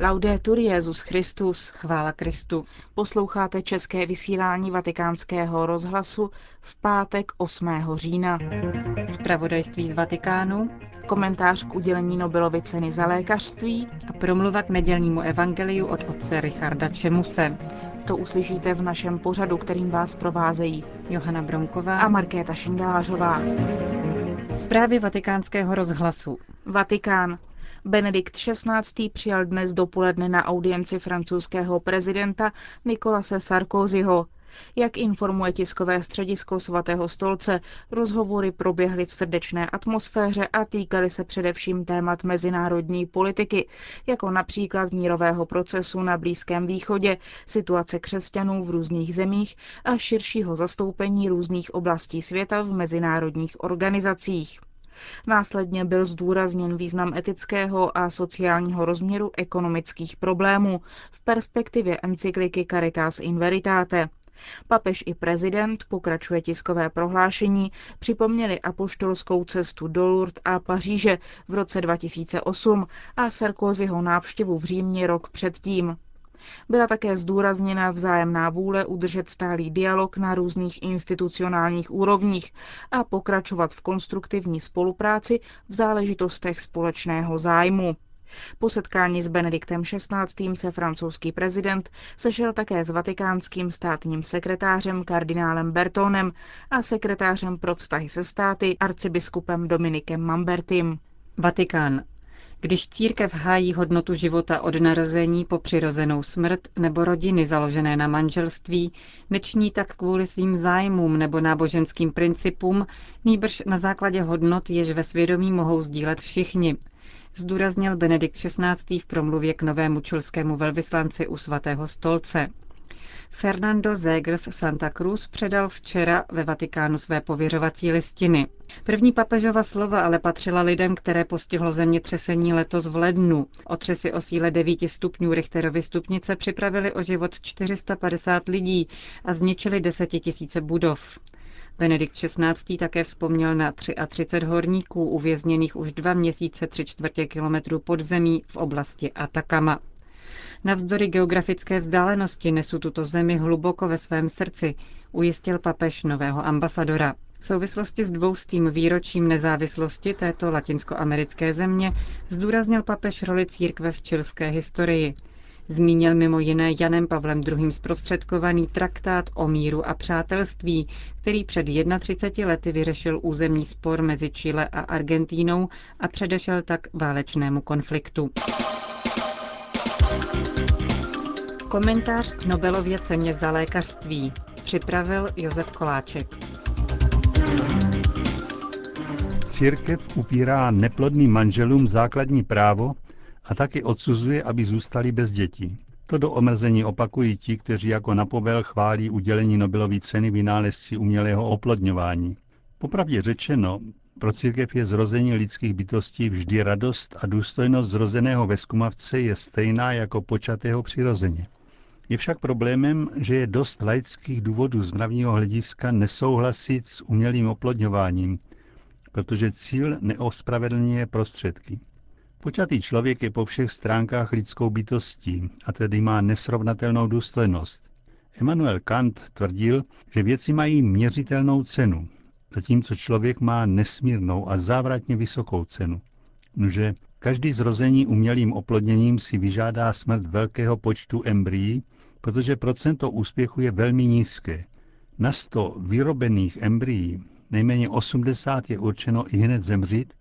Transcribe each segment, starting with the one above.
Laudetur Jezus Christus. Chvála Kristu. Posloucháte české vysílání Vatikánského rozhlasu v pátek 8. října. Zpravodajství z Vatikánu. Komentář k udělení Nobelovy ceny za lékařství. A promluva k nedělnímu evangeliu od otce Richarda Čemuse. To uslyšíte v našem pořadu, kterým vás provázejí Johana Bronková a Markéta Šindelářová. Zprávy vatikánského rozhlasu. Vatikán. Benedikt XVI. přijal dnes dopoledne na audienci francouzského prezidenta Nikolase Sarkozyho. Jak informuje tiskové středisko svatého stolce, rozhovory proběhly v srdečné atmosféře a týkaly se především témat mezinárodní politiky, jako například mírového procesu na Blízkém východě, situace křesťanů v různých zemích a širšího zastoupení různých oblastí světa v mezinárodních organizacích. Následně byl zdůrazněn význam etického a sociálního rozměru ekonomických problémů v perspektivě encykliky Caritas in Veritate. Papež i prezident, pokračuje tiskové prohlášení, připomněli apoštolskou cestu do Lourdes a Paříže v roce 2008 a Sarkozyho návštěvu v Římě rok předtím. Byla také zdůrazněna vzájemná vůle udržet stálý dialog na různých institucionálních úrovních a pokračovat v konstruktivní spolupráci v záležitostech společného zájmu. Po setkání s Benediktem XVI. se francouzský prezident sešel také s vatikánským státním sekretářem kardinálem Bertonem a sekretářem pro vztahy se státy arcibiskupem Dominikem Mambertim. Vatikán. Když církev hájí hodnotu života od narození po přirozenou smrt nebo rodiny založené na manželství, neční tak kvůli svým zájmům nebo náboženským principům, nýbrž na základě hodnot, jež ve svědomí mohou sdílet všichni, zdůraznil Benedikt XVI. v promluvě k novému čilskému velvyslanci u svatého stolce. Fernando Zegers Santa Cruz předal včera ve Vatikánu své pověřovací listiny. První papežova slova ale patřila lidem, které postihlo zemětřesení letos v lednu. Otřesy o síle 9 stupňů Richterovy stupnice připravili o život 450 lidí a zničili desetitisíce budov. Benedikt XVI. také vzpomněl na 33 horníků uvězněných už dva měsíce tři čtvrtě kilometru pod zemí v oblasti Atakama. Navzdory geografické vzdálenosti nesu tuto zemi hluboko ve svém srdci, ujistil papež nového ambasadora. V souvislosti s dvoustým výročím nezávislosti této latinskoamerické země zdůraznil papež roli církve v čilské historii. Zmínil mimo jiné Janem Pavlem II. zprostředkovaný traktát o míru a přátelství, který před 31 lety vyřešil územní spor mezi Chile a Argentínou a předešel tak válečnému konfliktu. Komentář k Nobelově ceně za lékařství připravil Josef Koláček. Církev upírá neplodným manželům základní právo a taky odsuzuje, aby zůstali bez dětí. To do omrzení opakují ti, kteří jako napovel chválí udělení Nobelovy ceny vynálezci umělého oplodňování. Popravdě řečeno, pro církev je zrození lidských bytostí vždy radost a důstojnost zrozeného ve skumavce je stejná jako počatého přirozeně. Je však problémem, že je dost laických důvodů z mravního hlediska nesouhlasit s umělým oplodňováním, protože cíl neospravedlňuje prostředky. Počatý člověk je po všech stránkách lidskou bytostí a tedy má nesrovnatelnou důstojnost. Immanuel Kant tvrdil, že věci mají měřitelnou cenu, zatímco člověk má nesmírnou a závratně vysokou cenu. Nože každý zrození umělým oplodněním si vyžádá smrt velkého počtu embryí, protože procento úspěchu je velmi nízké. Na 100 vyrobených embryí nejméně 80 je určeno i hned zemřít,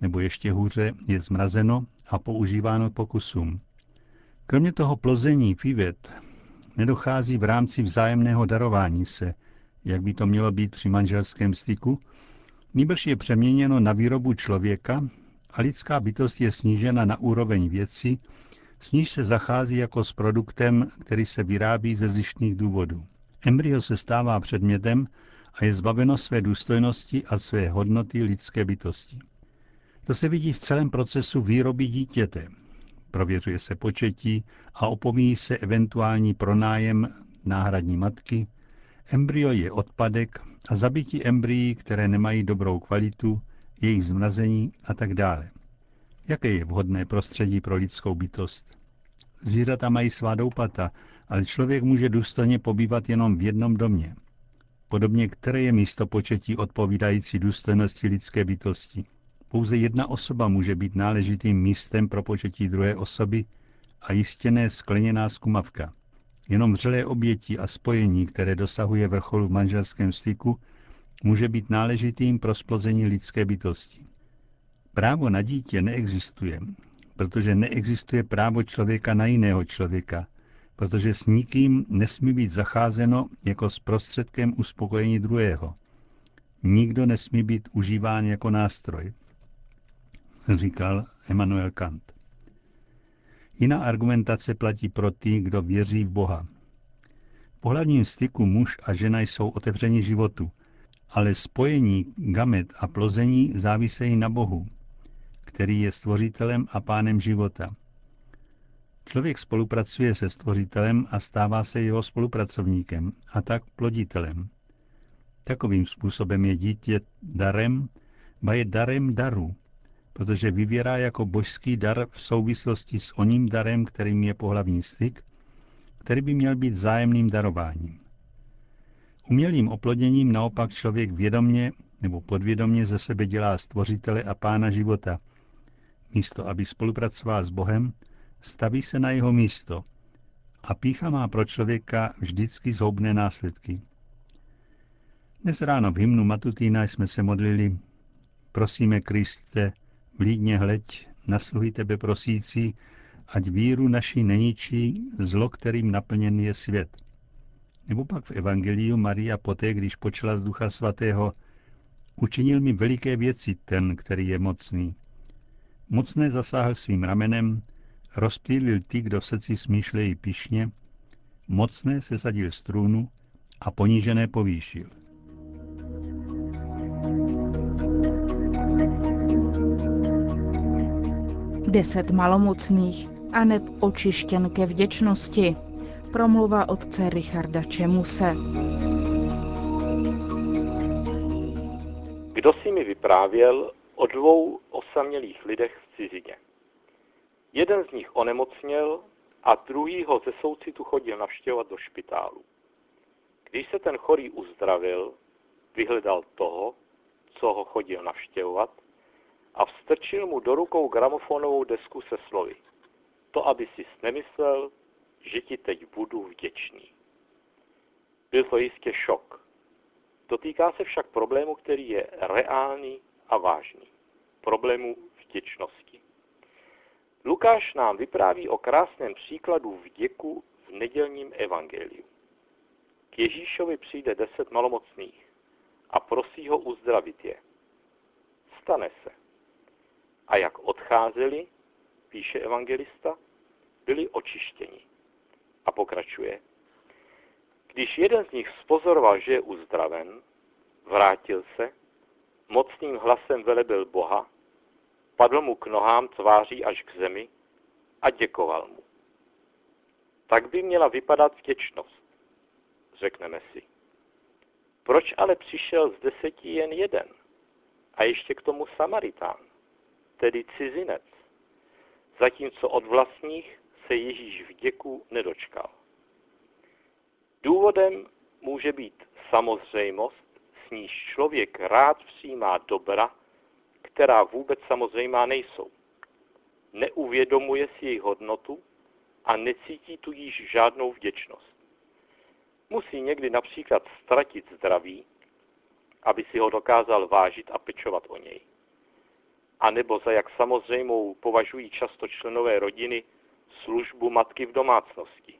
nebo ještě hůře je zmrazeno a používáno pokusům. Kromě toho plození fivet nedochází v rámci vzájemného darování se, jak by to mělo být při manželském styku, nýbrž je přeměněno na výrobu člověka a lidská bytost je snížena na úroveň věci, s níž se zachází jako s produktem, který se vyrábí ze zjištných důvodů. Embryo se stává předmětem a je zbaveno své důstojnosti a své hodnoty lidské bytosti. To se vidí v celém procesu výroby dítěte. Prověřuje se početí a opomíjí se eventuální pronájem náhradní matky, embryo je odpadek a zabití embryí, které nemají dobrou kvalitu, jejich zmrazení a tak dále. Jaké je vhodné prostředí pro lidskou bytost? Zvířata mají svá doupata, ale člověk může důstojně pobývat jenom v jednom domě. Podobně které je místo početí odpovídající důstojnosti lidské bytosti. Pouze jedna osoba může být náležitým místem pro početí druhé osoby a jistěné skleněná skumavka. Jenom vřelé obětí a spojení, které dosahuje vrcholu v manželském styku, může být náležitým pro splození lidské bytosti. Právo na dítě neexistuje, protože neexistuje právo člověka na jiného člověka, protože s nikým nesmí být zacházeno jako s prostředkem uspokojení druhého. Nikdo nesmí být užíván jako nástroj, říkal Immanuel Kant. Jiná argumentace platí pro ty, kdo věří v Boha. V pohlavním styku muž a žena jsou otevřeni životu, ale spojení gamet a plození závisejí na Bohu, který je stvořitelem a pánem života. Člověk spolupracuje se stvořitelem a stává se jeho spolupracovníkem a tak ploditelem. Takovým způsobem je dítě darem, ba je darem daru, protože vyvěrá jako božský dar v souvislosti s oním darem, kterým je pohlavní styk, který by měl být vzájemným darováním. Umělým oplodněním naopak člověk vědomně nebo podvědomně ze sebe dělá stvořitele a pána života. Místo, aby spolupracoval s Bohem, staví se na jeho místo a pícha má pro člověka vždycky zhoubné následky. Dnes ráno v hymnu Matutína jsme se modlili Prosíme Kriste, vlídně hleď, nasluhy tebe prosící, ať víru naší neničí zlo, kterým naplněn je svět. Nebo pak v Evangeliu Maria poté, když počala z Ducha Svatého, učinil mi veliké věci ten, který je mocný. Mocné zasáhl svým ramenem, rozptýlil ty, kdo v srdci smýšlejí pišně, mocné se sadil strůnu a ponížené povýšil. Deset malomocných a neb očištěn ke vděčnosti. Promluva otce Richarda Čemuse. Kdo si mi vyprávěl o dvou osamělých lidech v cizině. Jeden z nich onemocněl a druhý ho ze soucitu chodil navštěvovat do špitálu. Když se ten chorý uzdravil, vyhledal toho, co ho chodil navštěvovat a vstrčil mu do rukou gramofonovou desku se slovy. To, aby si nemyslel, že ti teď budu vděčný. Byl to jistě šok. Dotýká se však problému, který je reálný a vážný. Problému vděčnosti. Lukáš nám vypráví o krásném příkladu vděku v nedělním evangeliu. K Ježíšovi přijde deset malomocných a prosí ho uzdravit je. Stane se. A jak odcházeli, píše evangelista, byli očištěni. A pokračuje. Když jeden z nich spozoroval, že je uzdraven, vrátil se, mocným hlasem velebil Boha, padl mu k nohám tváří až k zemi a děkoval mu. Tak by měla vypadat vděčnost, řekneme si. Proč ale přišel z deseti jen jeden? A ještě k tomu Samaritán, tedy cizinec, zatímco od vlastních se Ježíš v děku nedočkal. Důvodem může být samozřejmost, s níž člověk rád přijímá dobra, která vůbec samozřejmá nejsou. Neuvědomuje si jejich hodnotu a necítí tudíž žádnou vděčnost. Musí někdy například ztratit zdraví, aby si ho dokázal vážit a pečovat o něj. A nebo za jak samozřejmou považují často členové rodiny službu matky v domácnosti.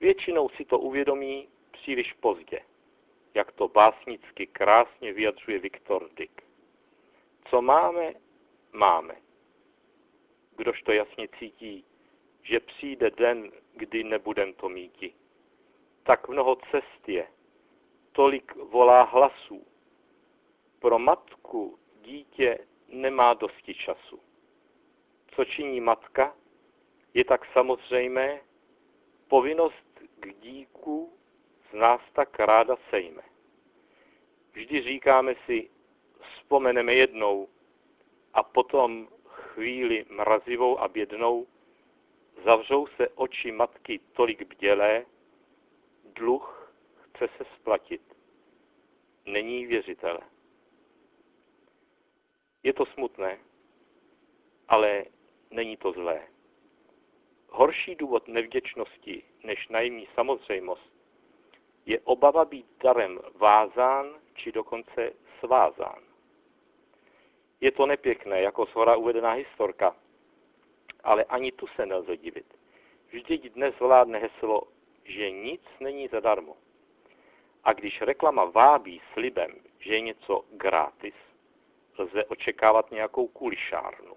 Většinou si to uvědomí příliš pozdě, jak to básnicky krásně vyjadřuje Viktor Dick. Co máme, máme. Kdož to jasně cítí, že přijde den, kdy nebudem to míti. Tak mnoho cest je, tolik volá hlasů. Pro matku dítě nemá dosti času. Co činí matka, je tak samozřejmé, povinnost k díku nás tak ráda sejme. Vždy říkáme si, vzpomeneme jednou a potom chvíli mrazivou a bědnou zavřou se oči matky tolik bdělé, dluh chce se splatit. Není věřitele. Je to smutné, ale není to zlé. Horší důvod nevděčnosti než najmí samozřejmost je obava být darem vázán či dokonce svázán. Je to nepěkné, jako zhora uvedená historka, ale ani tu se nelze divit. Vždyť dnes vládne heslo, že nic není zadarmo. A když reklama vábí slibem, že je něco gratis, lze očekávat nějakou kulišárnu.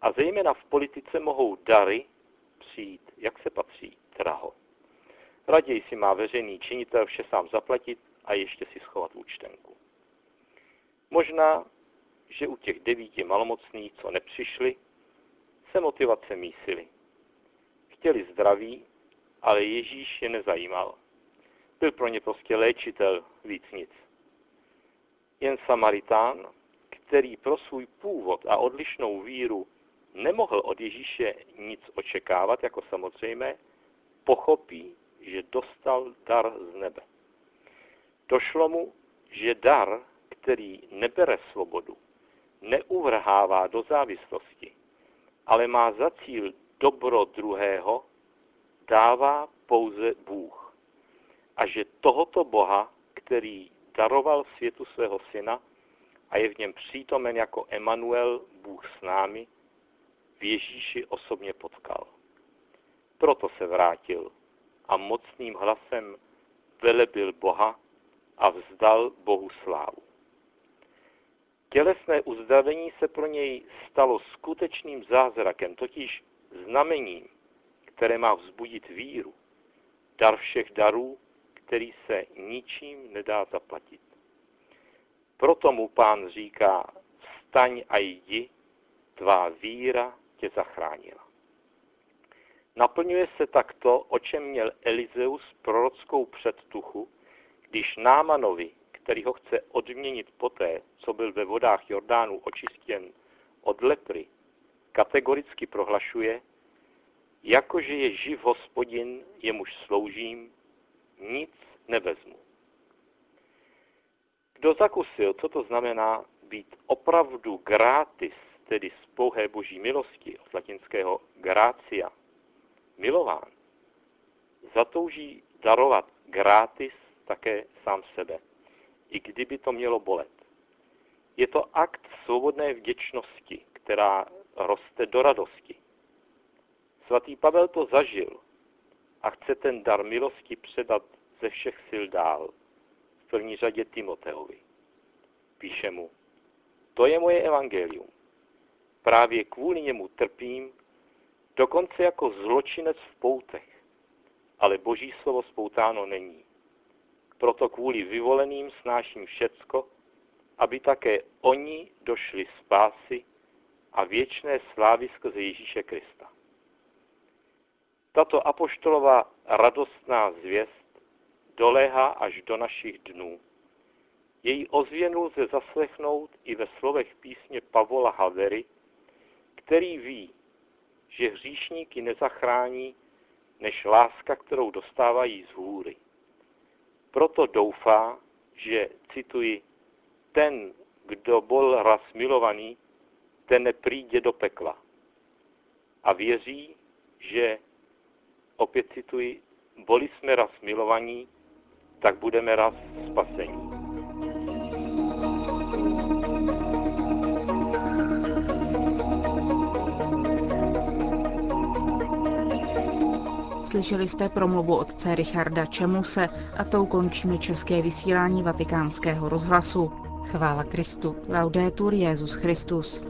A zejména v politice mohou dary přijít, jak se patří, draho. Raději si má veřejný činitel vše sám zaplatit a ještě si schovat účtenku. Možná, že u těch devíti malomocných, co nepřišli, se motivace mísily. Chtěli zdraví, ale Ježíš je nezajímal. Byl pro ně prostě léčitel, víc nic. Jen Samaritán, který pro svůj původ a odlišnou víru nemohl od Ježíše nic očekávat jako samozřejmé, pochopí, že dostal dar z nebe. Došlo mu, že dar, který nebere svobodu, neuvrhává do závislosti, ale má za cíl dobro druhého, dává pouze Bůh. A že tohoto Boha, který daroval světu svého syna a je v něm přítomen jako Emanuel, Bůh s námi, v Ježíši osobně potkal. Proto se vrátil a mocným hlasem velebil Boha a vzdal Bohu slávu. Tělesné uzdravení se pro něj stalo skutečným zázrakem, totiž znamením, které má vzbudit víru, dar všech darů, který se ničím nedá zaplatit. Proto mu pán říká, vstaň a jdi, tvá víra tě zachránila. Naplňuje se tak to, o čem měl Elizeus prorockou předtuchu, když Námanovi, který ho chce odměnit poté, co byl ve vodách Jordánu očistěn od lepry, kategoricky prohlašuje, jakože je živ hospodin, jemuž sloužím, nic nevezmu. Kdo zakusil, co to znamená být opravdu gratis, tedy z pouhé boží milosti, od latinského gracia, milován, zatouží darovat gratis také sám sebe, i kdyby to mělo bolet. Je to akt svobodné vděčnosti, která roste do radosti. Svatý Pavel to zažil a chce ten dar milosti předat ze všech sil dál, v první řadě Timoteovi. Píše mu, to je moje evangelium. Právě kvůli němu trpím dokonce jako zločinec v poutech. Ale boží slovo spoutáno není. Proto kvůli vyvoleným snáším všecko, aby také oni došli spásy a věčné slávy skrze Ježíše Krista. Tato apoštolová radostná zvěst doléhá až do našich dnů. Její ozvěnu lze zaslechnout i ve slovech písně Pavola Havery, který ví, že hříšníky nezachrání než láska, kterou dostávají z hůry. Proto doufá, že, cituji, ten, kdo byl raz milovaný, ten nepríde do pekla. A věří, že, opět cituji, boli jsme raz milovaní, tak budeme raz spasení. Slyšeli jste promluvu otce Richarda Čemuse a tou končíme české vysílání vatikánského rozhlasu. Chvála Kristu. Laudetur Jezus Christus.